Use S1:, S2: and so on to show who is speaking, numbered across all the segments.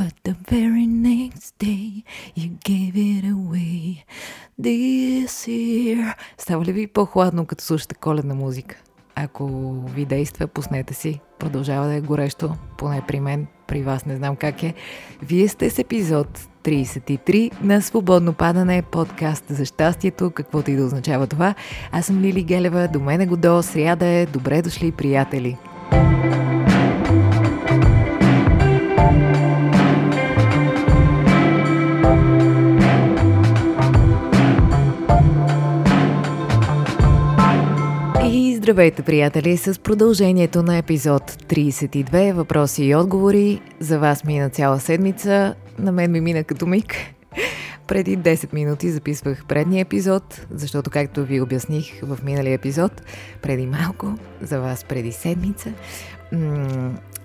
S1: But the very next day you gave it away this year. Става ли ви по-хладно, като слушате коледна музика? Ако ви действа, пуснете си. Продължава да е горещо, поне при мен, при вас не знам как е. Вие сте с епизод 33 на Свободно падане, подкаст за щастието, каквото и да означава това. Аз съм Лили Гелева, до мен е Годо, сряда е, добре дошли, приятели. Здравейте, приятели! С продължението на епизод 32 въпроси и отговори. За вас мина цяла седмица, на мен ми мина като миг. Преди 10 минути записвах предния епизод, защото както ви обясних в миналия епизод, преди малко, за вас преди седмица,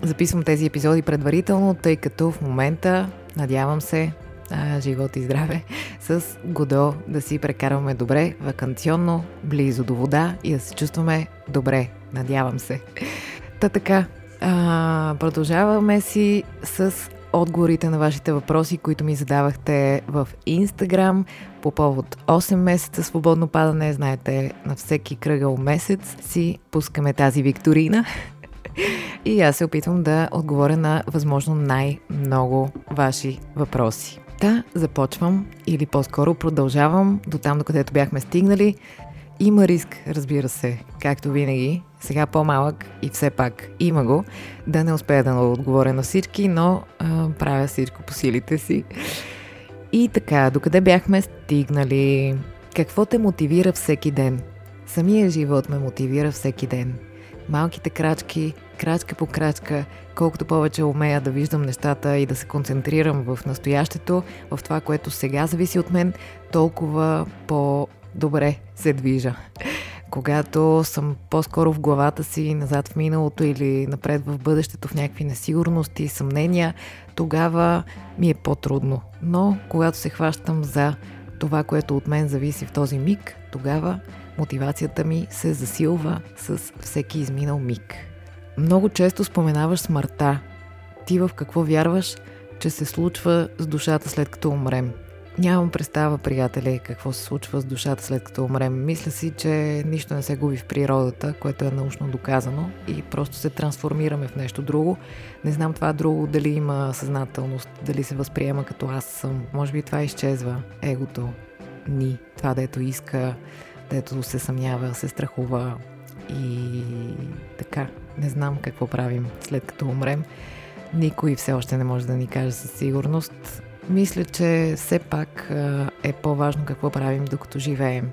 S1: записвам тези епизоди предварително, тъй като в момента, надявам се, а, живот и здраве, с Годо да си прекарваме добре, вакансионно, близо до вода и да се чувстваме добре, надявам се. Та така, а, продължаваме си с отговорите на вашите въпроси, които ми задавахте в Инстаграм по повод 8 месеца свободно падане. Знаете, на всеки кръгъл месец си пускаме тази викторина. И аз се опитвам да отговоря на възможно най-много ваши въпроси. Та започвам или по-скоро продължавам до там, докъдето бяхме стигнали. Има риск, разбира се, както винаги, сега по-малък и все пак има го, да не успея да отговоря на всички, но а, правя всичко по силите си. И така, докъде бяхме стигнали? Какво те мотивира всеки ден? Самия живот ме мотивира всеки ден. Малките крачки, крачка по крачка, колкото повече умея да виждам нещата и да се концентрирам в настоящето, в това, което сега зависи от мен, толкова по-добре се движа. Когато съм по-скоро в главата си, назад в миналото или напред в бъдещето, в някакви несигурности и съмнения, тогава ми е по-трудно. Но когато се хващам за това, което от мен зависи в този миг, тогава мотивацията ми се засилва с всеки изминал миг. Много често споменаваш смъртта. Ти в какво вярваш, че се случва с душата след като умрем? Нямам представа, приятели, какво се случва с душата след като умрем. Мисля си, че нищо не се губи в природата, което е научно доказано и просто се трансформираме в нещо друго. Не знам това друго дали има съзнателност, дали се възприема като аз съм. Може би това изчезва. Егото ни. Това, дето иска, дето се съмнява, се страхува и така. Не знам какво правим след като умрем. Никой все още не може да ни каже със сигурност. Мисля, че все пак е по-важно какво правим докато живеем.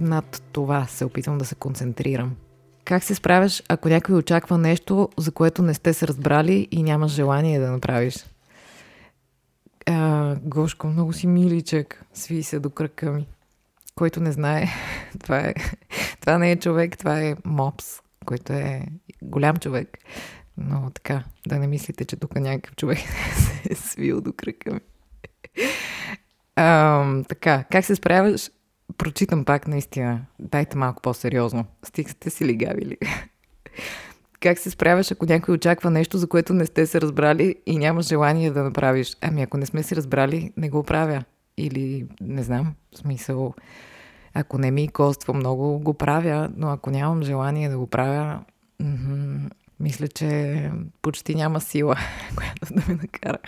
S1: Над това се опитвам да се концентрирам. Как се справяш, ако някой очаква нещо, за което не сте се разбрали и нямаш желание да направиш? А, Гошко, много си миличък. Сви се до кръка ми. Който не знае, това, е, това не е човек, това е мопс който е голям човек. Но така, да не мислите, че тук някакъв човек се е свил до кръка ми. А, така, как се справяш? Прочитам пак наистина. Дайте малко по-сериозно. Стих си лигавили. как се справяш, ако някой очаква нещо, за което не сте се разбрали и нямаш желание да направиш? Ами ако не сме се разбрали, не го правя. Или, не знам, в смисъл, ако не ми коства много, го правя, но ако нямам желание да го правя, мисля, че почти няма сила, която да ме накара.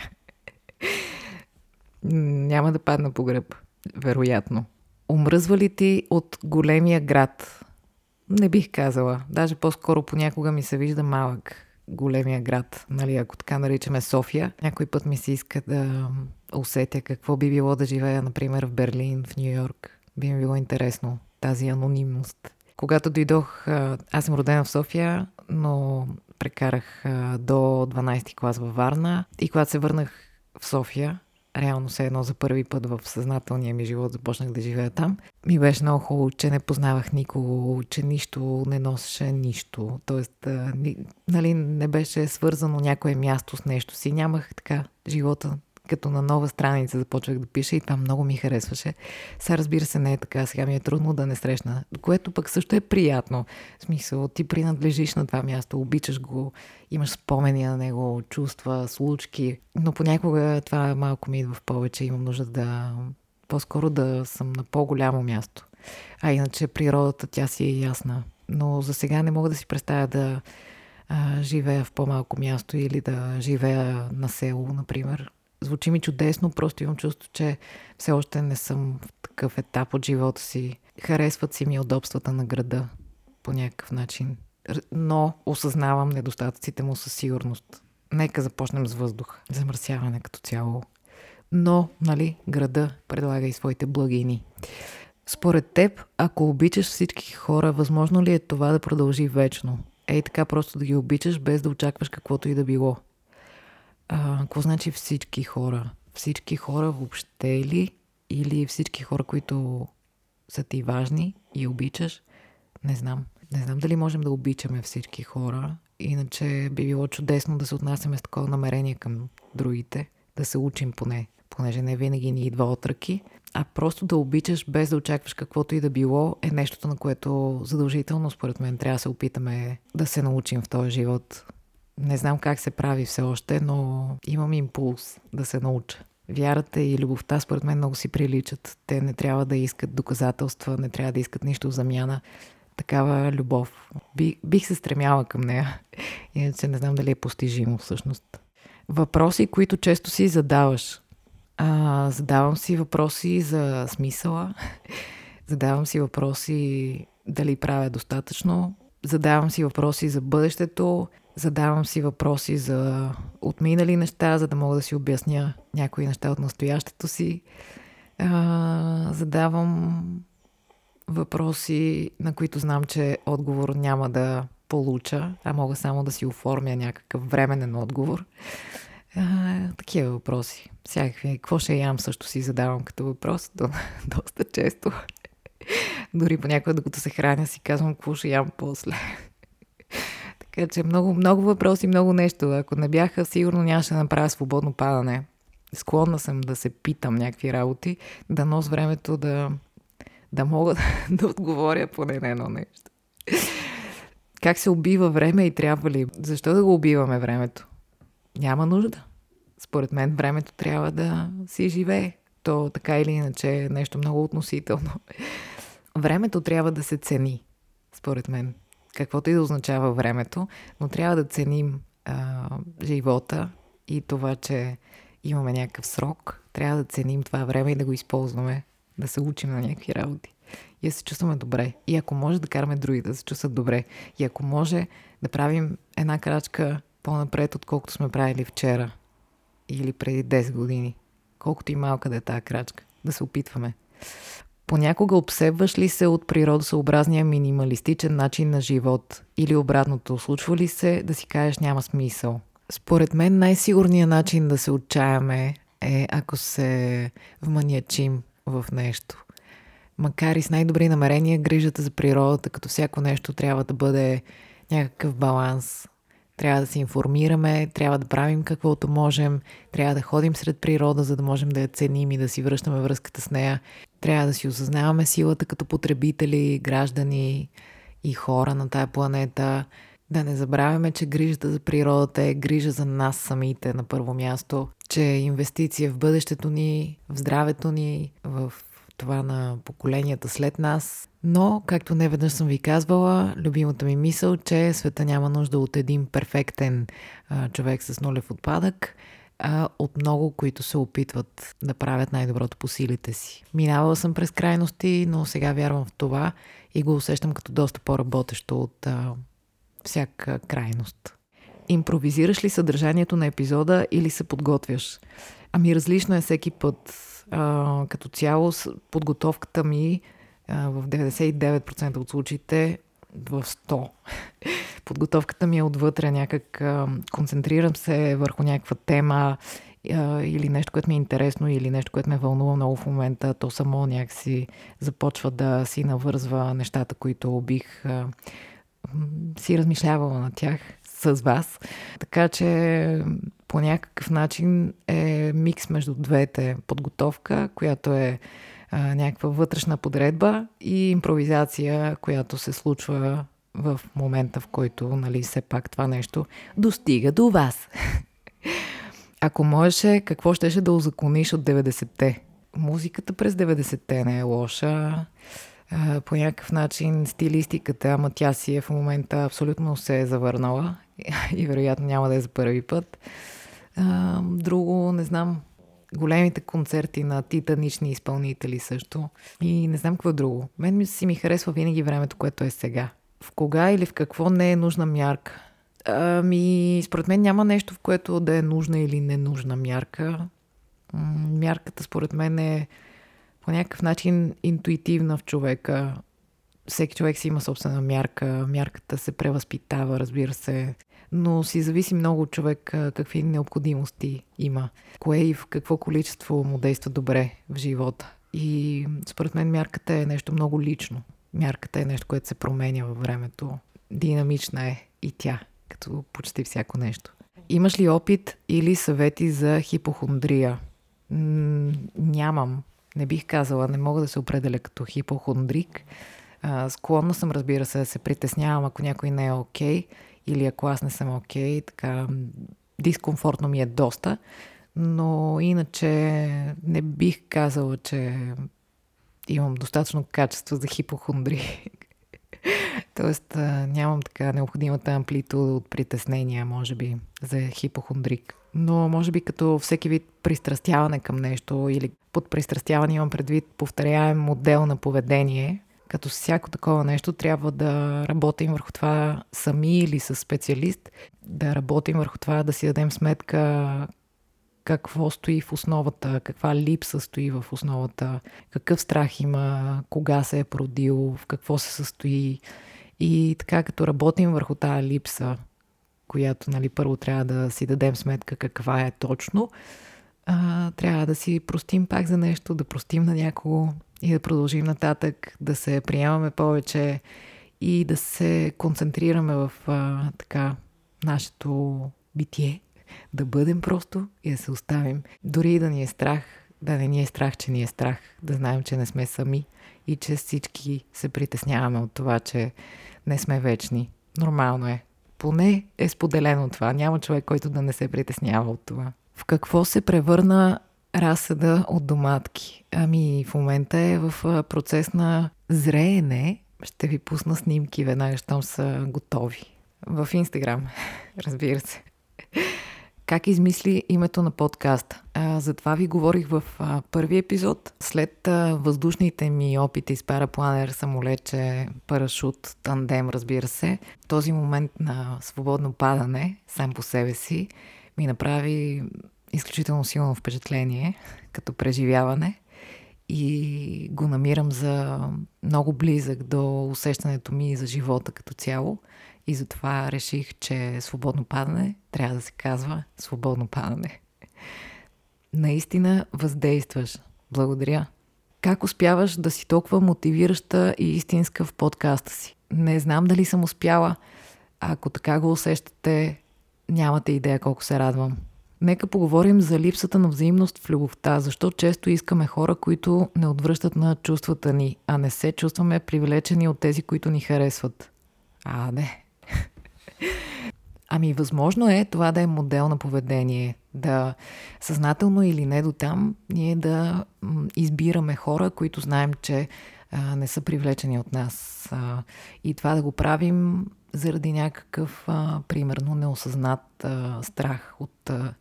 S1: няма да падна по гръб, вероятно. Омръзва ли ти от големия град? Не бих казала. Даже по-скоро понякога ми се вижда малък големия град, нали, ако така наричаме София. Някой път ми се иска да усетя какво би било да живея, например, в Берлин, в Нью Йорк би ми било интересно тази анонимност. Когато дойдох, аз съм родена в София, но прекарах до 12 клас във Варна и когато се върнах в София, реално се едно за първи път в съзнателния ми живот започнах да живея там. Ми беше много хубаво, че не познавах никого, че нищо не носеше нищо. Тоест, нали, не беше свързано някое място с нещо си. Нямах така живота като на нова страница започвах да пиша и това много ми харесваше. Сега разбира се не е така, сега ми е трудно да не срещна, което пък също е приятно. В смисъл, ти принадлежиш на това място, обичаш го, имаш спомени на него, чувства, случки, но понякога това малко ми идва в повече, имам нужда да по-скоро да съм на по-голямо място. А иначе природата, тя си е ясна. Но за сега не мога да си представя да а, живея в по-малко място или да живея на село, например. Звучи ми чудесно, просто имам чувство, че все още не съм в такъв етап от живота си. Харесват си ми удобствата на града по някакъв начин. Но осъзнавам недостатъците му със сигурност. Нека започнем с въздух. Замърсяване като цяло. Но, нали, града предлага и своите благини. Според теб, ако обичаш всички хора, възможно ли е това да продължи вечно? Ей така просто да ги обичаш, без да очакваш каквото и да било. А, какво значи всички хора? Всички хора въобще ли? Или всички хора, които са ти важни и обичаш? Не знам. Не знам дали можем да обичаме всички хора. Иначе би било чудесно да се отнасяме с такова намерение към другите. Да се учим поне. Понеже не винаги ни идва от ръки. А просто да обичаш без да очакваш каквото и да било е нещото, на което задължително според мен трябва да се опитаме да се научим в този живот. Не знам как се прави все още, но имам импулс да се науча. Вярата и любовта според мен много си приличат. Те не трябва да искат доказателства, не трябва да искат нищо в замяна. Такава любов. Би, бих се стремяла към нея. Иначе не знам дали е постижимо всъщност. Въпроси, които често си задаваш. А, задавам си въпроси за смисъла. Задавам си въпроси дали правя достатъчно. Задавам си въпроси за бъдещето. Задавам си въпроси за отминали неща, за да мога да си обясня някои неща от настоящето си. А, задавам въпроси, на които знам, че отговор няма да получа, а мога само да си оформя някакъв временен отговор. А, такива въпроси. Всякакви. Какво ще ям също си задавам като въпрос. До, доста често. Дори понякога, докато се храня, си казвам какво ще ям после. Така че много, много въпроси, много нещо. Ако не бяха, сигурно нямаше да направя свободно падане. Склонна съм да се питам някакви работи, да нос времето да, да мога да, отговоря поне на едно нещо. Как се убива време и трябва ли? Защо да го убиваме времето? Няма нужда. Според мен времето трябва да си живее. То така или иначе е нещо много относително. Времето трябва да се цени, според мен. Каквото и да означава времето, но трябва да ценим а, живота и това, че имаме някакъв срок. Трябва да ценим това време и да го използваме, да се учим на някакви работи. И да се чувстваме добре. И ако може да караме другите да се чувстват добре. И ако може да правим една крачка по-напред, отколкото сме правили вчера или преди 10 години. Колкото и малка да е тази крачка. Да се опитваме. Понякога обсебваш ли се от природосъобразния минималистичен начин на живот или обратното? Случва ли се да си кажеш няма смисъл? Според мен най-сигурният начин да се отчаяме е ако се вманиачим в нещо. Макар и с най-добри намерения, грижата за природата, като всяко нещо, трябва да бъде някакъв баланс трябва да се информираме, трябва да правим каквото можем, трябва да ходим сред природа, за да можем да я ценим и да си връщаме връзката с нея. Трябва да си осъзнаваме силата като потребители, граждани и хора на тая планета. Да не забравяме, че грижата за природата е грижа за нас самите на първо място, че инвестиция в бъдещето ни, в здравето ни, в това на поколенията след нас. Но, както не веднъж съм ви казвала, любимата ми мисъл, че света няма нужда от един перфектен а, човек с нулев отпадък, а от много, които се опитват да правят най-доброто по силите си. Минавала съм през крайности, но сега вярвам в това и го усещам като доста по-работещо от а, всяка крайност. Импровизираш ли съдържанието на епизода или се подготвяш? Ами различно е всеки път а, като цяло подготовката ми а, в 99% от случаите в 100. Подготовката ми е отвътре някак, концентрирам се върху някаква тема или нещо, което ми е интересно, или нещо, което ме вълнува много в момента. То само някакси започва да си навързва нещата, които бих си размишлявала на тях с вас. Така че по някакъв начин е микс между двете подготовка, която е а, някаква вътрешна подредба и импровизация, която се случва в момента, в който, нали, все пак това нещо достига до вас. Ако можеше, какво щеше да озакониш от 90-те? Музиката през 90-те не е лоша. По някакъв начин стилистиката, ама тя си е в момента абсолютно се е завърнала и вероятно няма да е за първи път. Друго, не знам, големите концерти на титанични изпълнители също. И не знам какво друго. Мен си ми харесва винаги времето, което е сега. В кога или в какво не е нужна мярка? Ами, според мен няма нещо, в което да е нужна или ненужна мярка. Мярката, според мен, е по някакъв начин интуитивна в човека. Всеки човек си има собствена мярка. Мярката се превъзпитава, разбира се но си зависи много от човек какви необходимости има, кое и в какво количество му действа добре в живота. И според мен мярката е нещо много лично. Мярката е нещо, което се променя във времето. Динамична е и тя, като почти всяко нещо. Имаш ли опит или съвети за хипохондрия? М- нямам. Не бих казала, не мога да се определя като хипохондрик. А, склонна съм, разбира се, да се притеснявам, ако някой не е окей. Okay или ако аз не съм окей, okay, така дискомфортно ми е доста, но иначе не бих казала, че имам достатъчно качество за хипохондри. Тоест нямам така необходимата амплитуда от притеснения, може би, за хипохондрик. Но може би като всеки вид пристрастяване към нещо или под пристрастяване имам предвид повторяем модел на поведение, като всяко такова нещо трябва да работим върху това сами или с специалист, да работим върху това да си дадем сметка какво стои в основата, каква липса стои в основата, какъв страх има, кога се е продил, в какво се състои. И така като работим върху тази липса, която нали, първо трябва да си дадем сметка каква е точно, а, трябва да си простим пак за нещо, да простим на някого, и да продължим нататък, да се приемаме повече и да се концентрираме в а, така нашето битие, да бъдем просто и да се оставим. Дори и да ни е страх, да не ни е страх, че ни е страх, да знаем, че не сме сами и че всички се притесняваме от това, че не сме вечни. Нормално е. Поне е споделено това. Няма човек, който да не се притеснява от това. В какво се превърна разсъда от доматки? Ами в момента е в процес на зреене. Ще ви пусна снимки веднага, щом са готови. В Инстаграм, разбира се. Как измисли името на подкаста? А, за това ви говорих в а, първи епизод. След въздушните ми опити с парапланер, самолече, парашут, тандем, разбира се, този момент на свободно падане сам по себе си ми направи изключително силно впечатление като преживяване и го намирам за много близък до усещането ми за живота като цяло. И затова реших, че свободно падане трябва да се казва свободно падане. Наистина въздействаш. Благодаря. Как успяваш да си толкова мотивираща и истинска в подкаста си? Не знам дали съм успяла. Ако така го усещате, нямате идея колко се радвам. Нека поговорим за липсата на взаимност в любовта. Защо често искаме хора, които не отвръщат на чувствата ни, а не се чувстваме привлечени от тези, които ни харесват? А, не. Ами, възможно е това да е модел на поведение. Да, съзнателно или не до там, ние да избираме хора, които знаем, че а, не са привлечени от нас. А, и това да го правим заради някакъв, а, примерно, неосъзнат а, страх от а,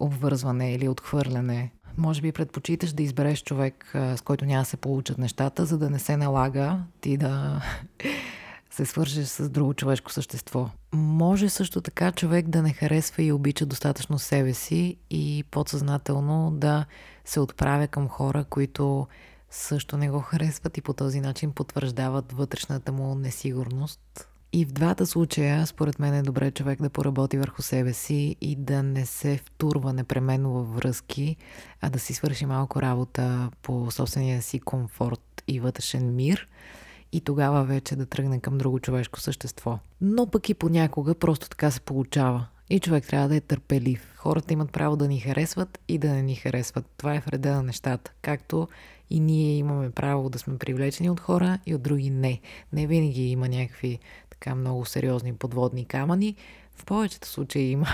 S1: обвързване или отхвърляне. Може би предпочиташ да избереш човек, а, с който няма да се получат нещата, за да не се налага ти да се свържеш с друго човешко същество. Може също така човек да не харесва и обича достатъчно себе си и подсъзнателно да се отправя към хора, които също не го харесват и по този начин потвърждават вътрешната му несигурност. И в двата случая, според мен е добре човек да поработи върху себе си и да не се втурва непременно във връзки, а да си свърши малко работа по собствения си комфорт и вътрешен мир и тогава вече да тръгне към друго човешко същество. Но пък и понякога просто така се получава. И човек трябва да е търпелив. Хората имат право да ни харесват и да не ни харесват. Това е вреда на нещата. Както и ние имаме право да сме привлечени от хора и от други не. Не винаги има някакви така много сериозни подводни камъни. В повечето случаи има.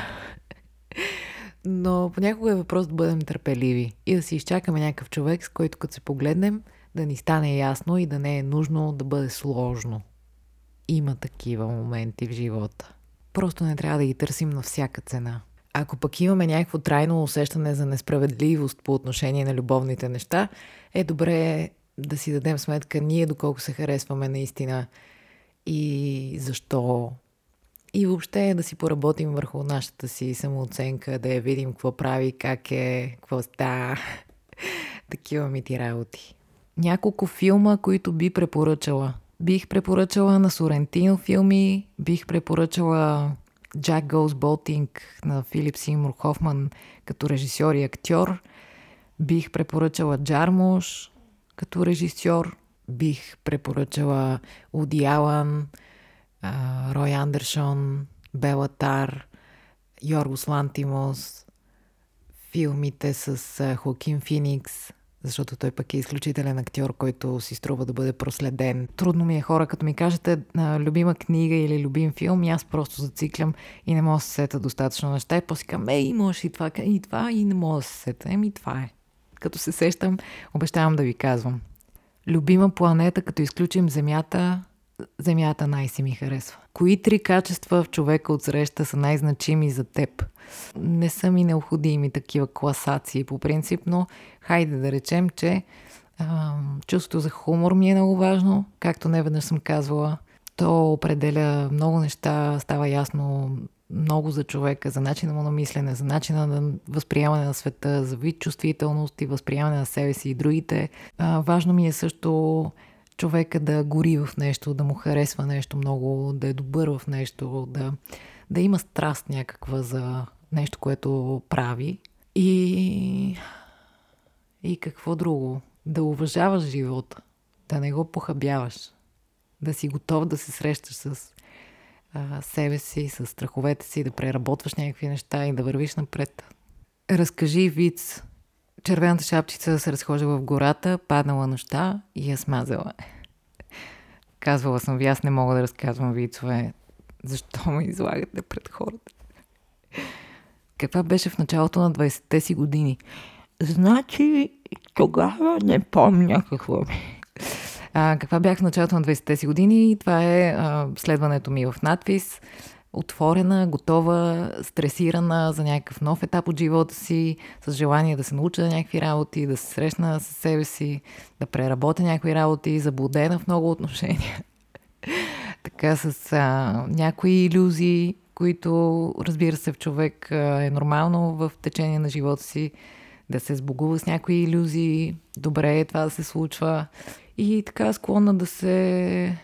S1: Но понякога е въпрос да бъдем търпеливи и да си изчакаме някакъв човек, с който като се погледнем, да ни стане ясно и да не е нужно да бъде сложно. Има такива моменти в живота. Просто не трябва да ги търсим на всяка цена. Ако пък имаме някакво трайно усещане за несправедливост по отношение на любовните неща, е добре да си дадем сметка ние доколко се харесваме наистина и защо. И въобще да си поработим върху нашата си самооценка, да я видим какво прави, как е, какво ста. Такива ми ти работи. Няколко филма, които би препоръчала. Бих препоръчала на Сорентино филми, бих препоръчала Jack Goes Boating на Филип Симур Хофман като режисьор и актьор. Бих препоръчала Джармуш като режисьор. Бих препоръчала Уди Алън, Рой Андершон, Бела Тар, Йоргос Лантимос, филмите с Хоакин Феникс, защото той пък е изключителен актьор, който си струва да бъде проследен. Трудно ми е хора, като ми кажете любима книга или любим филм, и аз просто зациклям и не мога да се сета достатъчно неща и после казвам, ей, имаш и това, и това, и не мога да се сета. Еми, това е. Като се сещам, обещавам да ви казвам. Любима планета, като изключим Земята, Земята най-си ми харесва. Кои три качества в човека от среща са най-значими за теб? Не са ми необходими такива класации по принцип, но хайде да речем, че а, чувството за хумор ми е много важно, както не веднъж съм казвала. То определя много неща, става ясно много за човека, за начина му на мислене, за начина на възприемане на света, за вид чувствителност и възприемане на себе си и другите. А, важно ми е също човека да гори в нещо, да му харесва нещо много, да е добър в нещо, да, да има страст някаква за нещо, което прави. И, и какво друго? Да уважаваш живота, да не го похабяваш, да си готов да се срещаш с а, себе си, с страховете си, да преработваш някакви неща и да вървиш напред. Разкажи виц червената шапчица се разхожда в гората, паднала нощта и я смазала. Казвала съм ви, аз не мога да разказвам вицове. Защо ме излагате пред хората? Каква беше в началото на 20-те си години? Значи, тогава не помня какво а, каква бях в началото на 20-те си години? Това е а, следването ми в надпис отворена, готова, стресирана за някакъв нов етап от живота си, с желание да се науча на някакви работи, да се срещна с себе си, да преработя някакви работи, заблудена в много отношения. така с а, някои иллюзии, които, разбира се, в човек а, е нормално в течение на живота си да се сбогува с някои иллюзии. Добре е това да се случва. И така склонна да се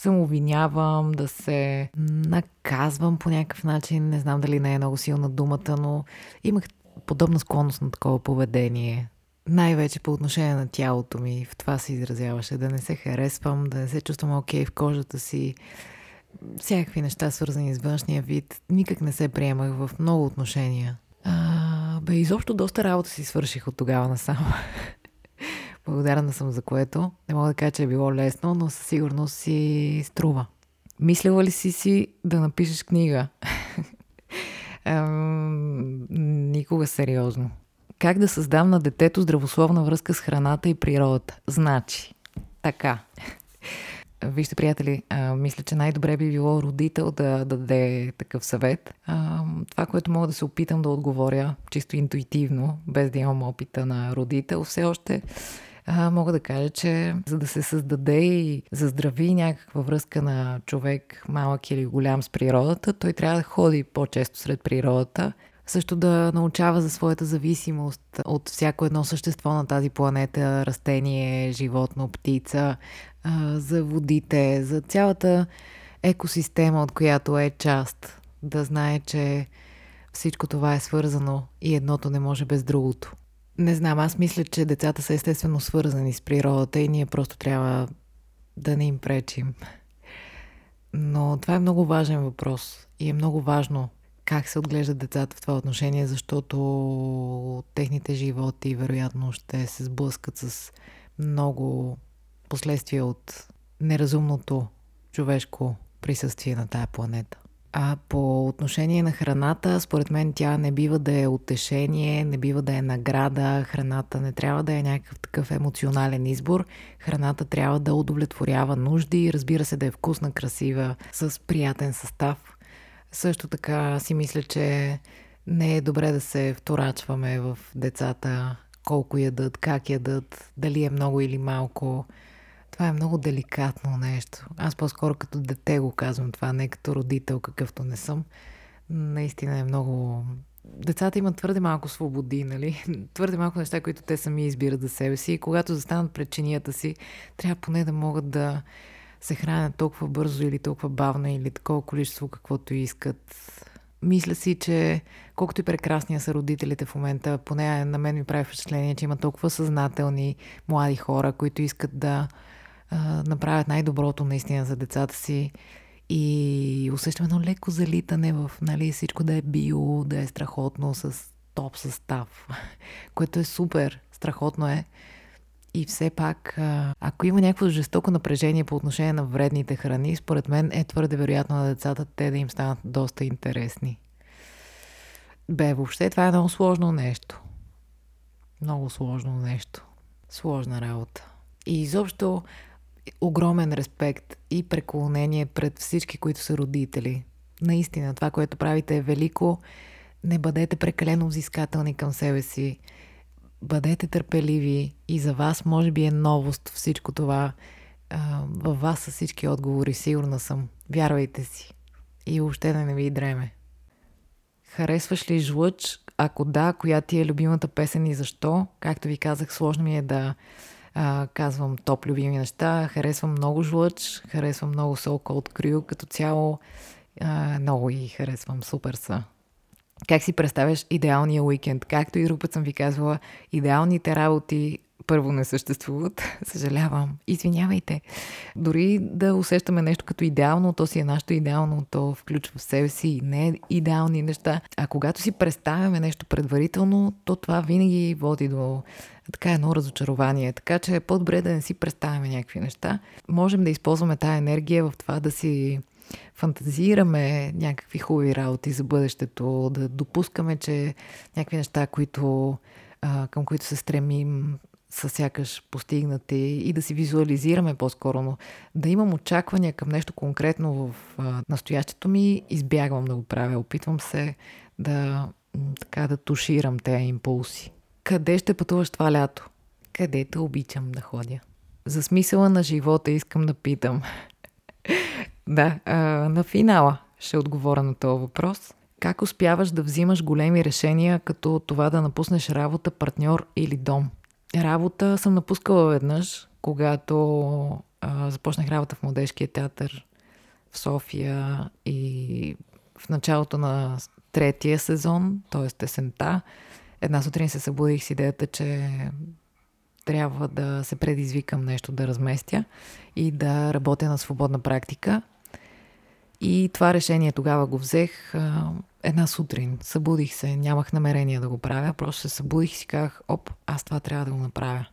S1: самообвинявам, да се наказвам по някакъв начин. Не знам дали не е много силна думата, но имах подобна склонност на такова поведение. Най-вече по отношение на тялото ми. В това се изразяваше. Да не се харесвам, да не се чувствам окей okay в кожата си. Всякакви неща, свързани с външния вид. Никак не се приемах в много отношения. А, бе, изобщо доста работа си свърших от тогава насам. Благодарна съм за което. Не мога да кажа, че е било лесно, но със сигурност си струва. Мислила ли си си да напишеш книга? никога сериозно. Как да създам на детето здравословна връзка с храната и природата? Значи, така. Вижте, приятели, а, мисля, че най-добре би било родител да, да даде такъв съвет. А, това, което мога да се опитам да отговоря, чисто интуитивно, без да имам опита на родител, все още а, мога да кажа, че за да се създаде и заздрави някаква връзка на човек, малък или голям с природата, той трябва да ходи по-често сред природата, също да научава за своята зависимост от всяко едно същество на тази планета, растение, животно, птица, за водите, за цялата екосистема, от която е част. Да знае, че всичко това е свързано и едното не може без другото. Не знам, аз мисля, че децата са естествено свързани с природата и ние просто трябва да не им пречим. Но това е много важен въпрос и е много важно как се отглеждат децата в това отношение, защото техните животи вероятно ще се сблъскат с много последствия от неразумното човешко присъствие на тая планета. А по отношение на храната, според мен тя не бива да е утешение, не бива да е награда, храната не трябва да е някакъв такъв емоционален избор. Храната трябва да удовлетворява нужди, разбира се да е вкусна, красива, с приятен състав. Също така си мисля, че не е добре да се вторачваме в децата, колко ядат, как ядат, дали е много или малко. Това е много деликатно нещо. Аз по-скоро като дете го казвам това, не като родител, какъвто не съм. Наистина е много... Децата имат твърде малко свободи, нали? Твърде малко неща, които те сами избират за себе си. И когато застанат пред чинията си, трябва поне да могат да се хранят толкова бързо или толкова бавно или такова количество, каквото искат. Мисля си, че колкото и прекрасни са родителите в момента, поне на мен ми прави впечатление, че има толкова съзнателни млади хора, които искат да направят най-доброто наистина за децата си и усещам едно леко залитане в нали, всичко да е био, да е страхотно с топ състав, което е супер, страхотно е. И все пак, ако има някакво жестоко напрежение по отношение на вредните храни, според мен е твърде вероятно на децата те да им станат доста интересни. Бе, въобще това е много сложно нещо. Много сложно нещо. Сложна работа. И изобщо огромен респект и преклонение пред всички, които са родители. Наистина, това, което правите е велико. Не бъдете прекалено взискателни към себе си. Бъдете търпеливи и за вас може би е новост всичко това. във вас са всички отговори, сигурна съм. Вярвайте си. И въобще да не ви дреме. Харесваш ли жлъч? Ако да, коя ти е любимата песен и защо? Както ви казах, сложно ми е да а, казвам топ любими неща. Харесвам много жлъч, харесвам много So Cold Crew като цяло. А, много и харесвам, супер са. Как си представяш идеалния уикенд? Както и друг път съм ви казвала, идеалните работи първо не съществуват. Съжалявам. Извинявайте. Дори да усещаме нещо като идеално, то си е нашето идеално, то включва в себе си не идеални неща. А когато си представяме нещо предварително, то това винаги води до така едно разочарование. Така че е по-добре да не си представяме някакви неща. Можем да използваме тази енергия в това да си фантазираме някакви хубави работи за бъдещето, да допускаме, че някакви неща, които, към които се стремим, са сякаш постигнати и да си визуализираме по-скоро, но да имам очаквания към нещо конкретно в настоящето ми, избягвам да го правя. Опитвам се да, така, да туширам тези импулси. Къде ще пътуваш това лято? Където обичам да ходя. За смисъла на живота искам да питам. да, а, на финала ще отговоря на този въпрос. Как успяваш да взимаш големи решения, като това да напуснеш работа, партньор или дом? Работа съм напускала веднъж, когато а, започнах работа в Младежкия театър в София и в началото на третия сезон, т.е. есента, една сутрин се събудих с идеята, че трябва да се предизвикам нещо да разместя и да работя на свободна практика. И това решение тогава го взех а, една сутрин. Събудих се, нямах намерение да го правя, просто се събудих и си казах, оп, аз това трябва да го направя.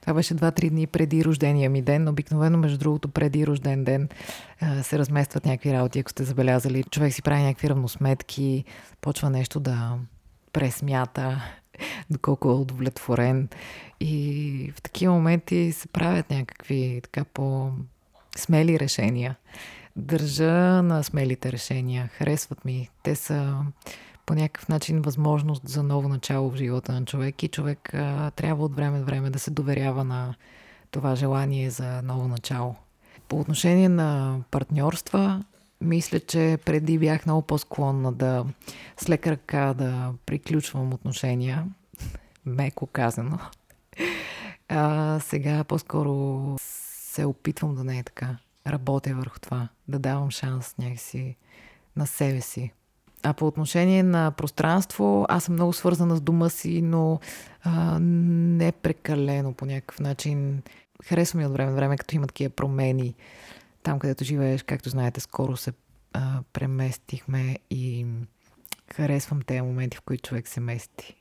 S1: Това беше 2-3 дни преди рождения ми ден. Обикновено, между другото, преди рожден ден се разместват някакви работи, ако сте забелязали. Човек си прави някакви равносметки, почва нещо да пресмята, доколко е удовлетворен. И в такива моменти се правят някакви така по-смели решения. Държа на смелите решения. Харесват ми. Те са по някакъв начин възможност за ново начало в живота на човек и човек а, трябва от време на време да се доверява на това желание за ново начало. По отношение на партньорства, мисля, че преди бях много по-склонна да с лека ръка да приключвам отношения, меко казано. А сега по-скоро се опитвам да не е така. Работя върху това, да давам шанс някакси на себе си. А по отношение на пространство, аз съм много свързана с дома си, но а, не прекалено по някакъв начин. Харесва ми от време на време, като има такива промени там, където живееш, както знаете, скоро се а, преместихме и Харесвам тези моменти, в които човек се мести.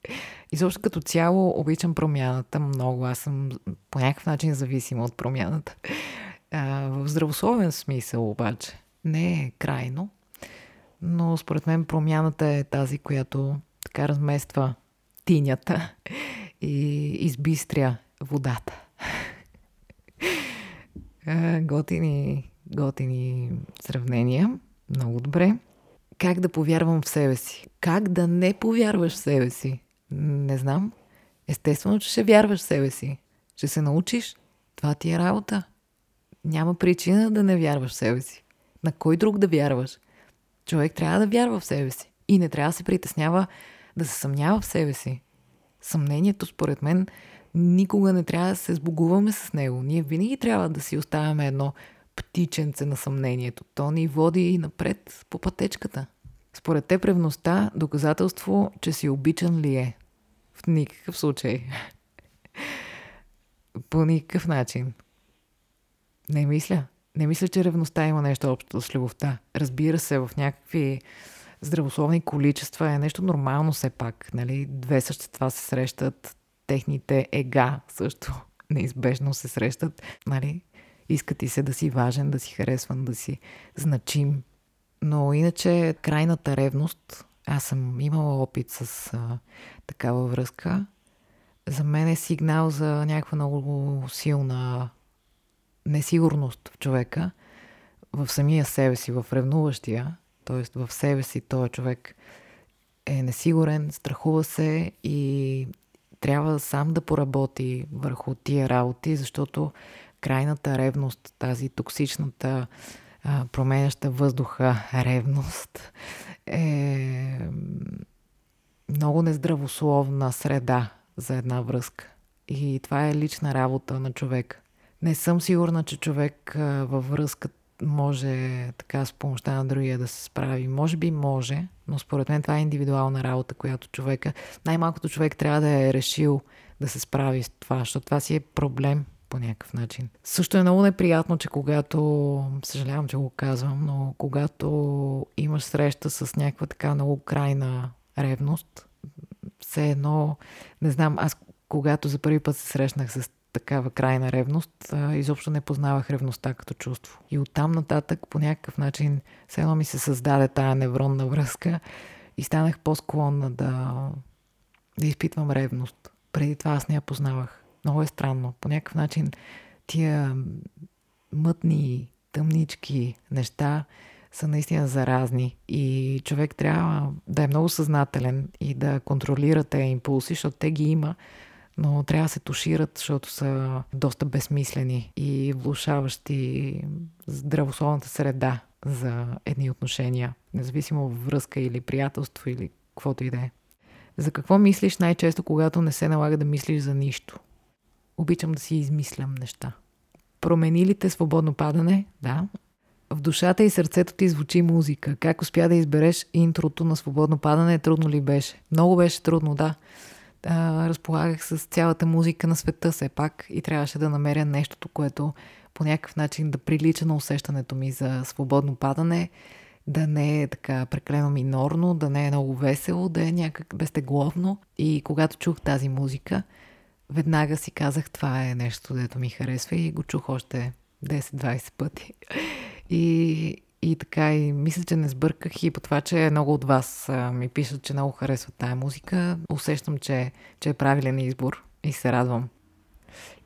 S1: Изобщо като цяло обичам промяната много. Аз съм по някакъв начин зависима от промяната. А, в здравословен смисъл обаче. Не е крайно. Но според мен промяната е тази, която така размества тинята и избистря водата. готини, готини сравнения. Много добре. Как да повярвам в себе си? Как да не повярваш в себе си? Не знам. Естествено, че ще вярваш в себе си. Ще се научиш. Това ти е работа. Няма причина да не вярваш в себе си. На кой друг да вярваш? Човек трябва да вярва в себе си. И не трябва да се притеснява да се съмнява в себе си. Съмнението, според мен, никога не трябва да се сбогуваме с него. Ние винаги трябва да си оставяме едно птиченце на съмнението. То ни води напред по пътечката. Според те ревността доказателство, че си обичан ли е? В никакъв случай. по никакъв начин. Не мисля. Не мисля, че ревността има нещо общо с любовта. Разбира се, в някакви здравословни количества е нещо нормално все пак. Нали? Две същества се срещат, техните ега също неизбежно се срещат. Нали? Искат и се да си важен, да си харесван, да си значим. Но иначе крайната ревност, аз съм имала опит с а, такава връзка, за мен е сигнал за някаква много силна несигурност в човека, в самия себе си, в ревнуващия, т.е. в себе си този човек е несигурен, страхува се и трябва сам да поработи върху тия работи, защото крайната ревност, тази токсичната, променяща въздуха ревност е много нездравословна среда за една връзка. И това е лична работа на човек. Не съм сигурна, че човек във връзка може така с помощта на другия да се справи. Може би може, но според мен това е индивидуална работа, която човека, най-малкото човек трябва да е решил да се справи с това, защото това си е проблем по някакъв начин. Също е много неприятно, че когато, съжалявам, че го казвам, но когато имаш среща с някаква така много крайна ревност, все едно, не знам, аз когато за първи път се срещнах с такава крайна ревност, изобщо не познавах ревността като чувство. И оттам нататък по някакъв начин все едно ми се създаде тая невронна връзка и станах по-склонна да, да изпитвам ревност. Преди това аз не я познавах. Много е странно. По някакъв начин тия мътни, тъмнички неща са наистина заразни и човек трябва да е много съзнателен и да контролира тези импулси, защото те ги има, но трябва да се тушират, защото са доста безсмислени и влушаващи здравословната среда за едни отношения, независимо връзка или приятелство или каквото и да е. За какво мислиш най-често, когато не се налага да мислиш за нищо? Обичам да си измислям неща. Промени ли те свободно падане? Да. В душата и сърцето ти звучи музика. Как успя да избереш интрото на свободно падане? Трудно ли беше? Много беше трудно, да а, разполагах с цялата музика на света все пак и трябваше да намеря нещото, което по някакъв начин да прилича на усещането ми за свободно падане, да не е така преклено минорно, да не е много весело, да е някак безтегловно. И когато чух тази музика, веднага си казах, това е нещо, дето ми харесва и го чух още 10-20 пъти. И, и така, и мисля, че не сбърках и по това, че много от вас ми пишат, че много харесват тая музика. Усещам, че, че е правилен избор и се радвам.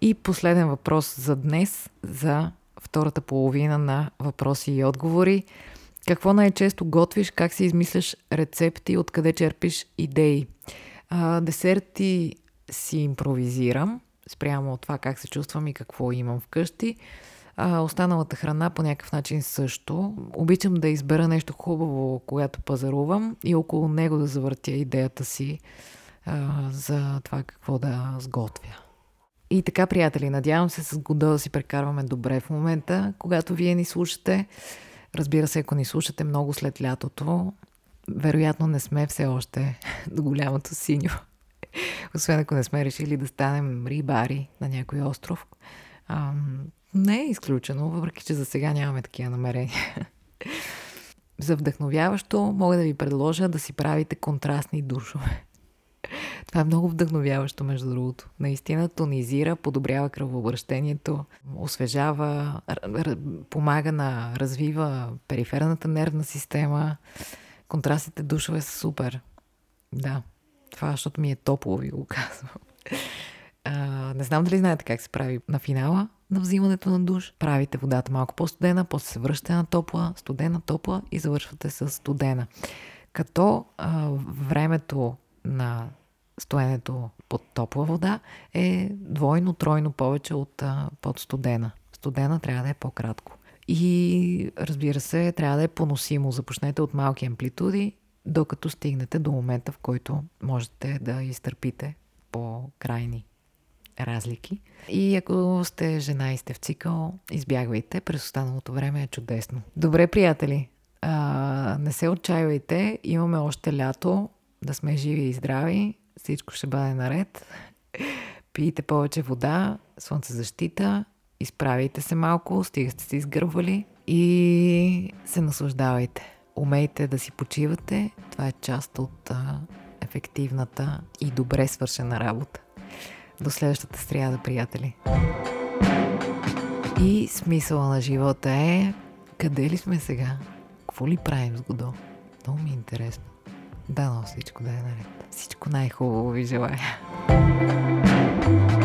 S1: И последен въпрос за днес, за втората половина на въпроси и отговори. Какво най-често готвиш, как си измисляш рецепти, откъде черпиш идеи? А, десерти си импровизирам, спрямо от това как се чувствам и какво имам вкъщи. А, останалата храна по някакъв начин също. Обичам да избера нещо хубаво, когато пазарувам и около него да завъртя идеята си а, за това какво да сготвя. И така, приятели, надявам се с года да си прекарваме добре в момента, когато вие ни слушате. Разбира се, ако ни слушате много след лятото, вероятно не сме все още до голямото синьо. Освен ако не сме решили да станем рибари на някой остров. Не е изключено, въпреки че за сега нямаме такива намерения. за вдъхновяващо мога да ви предложа да си правите контрастни душове. Това е много вдъхновяващо, между другото. Наистина тонизира, подобрява кръвообращението, освежава, помага на, развива периферната нервна система. Контрастите душове са супер. Да, това, защото ми е топло, ви го казвам. А, не знам дали знаете как се прави на финала на взимането на душ. Правите водата малко по-студена, после се връщате на топла, студена, топла и завършвате с студена. Като а, времето на стоенето под топла вода е двойно, тройно повече от а, под студена. Студена трябва да е по-кратко. И разбира се, трябва да е поносимо. Започнете от малки амплитуди, докато стигнете до момента, в който можете да изтърпите по-крайни разлики. И ако сте жена и сте в цикъл, избягвайте. През останалото време е чудесно. Добре, приятели, а, не се отчаивайте. Имаме още лято. Да сме живи и здрави. Всичко ще бъде наред. Пийте повече вода, слънцезащита, изправите се малко, стига сте се изгървали и се наслаждавайте. Умейте да си почивате. Това е част от ефективната и добре свършена работа. До следващата сряда, приятели. И смисъла на живота е къде ли сме сега? Какво ли правим с Годо? Много ми е интересно. Да, но всичко да е наред. Всичко най-хубаво ви желая. thank you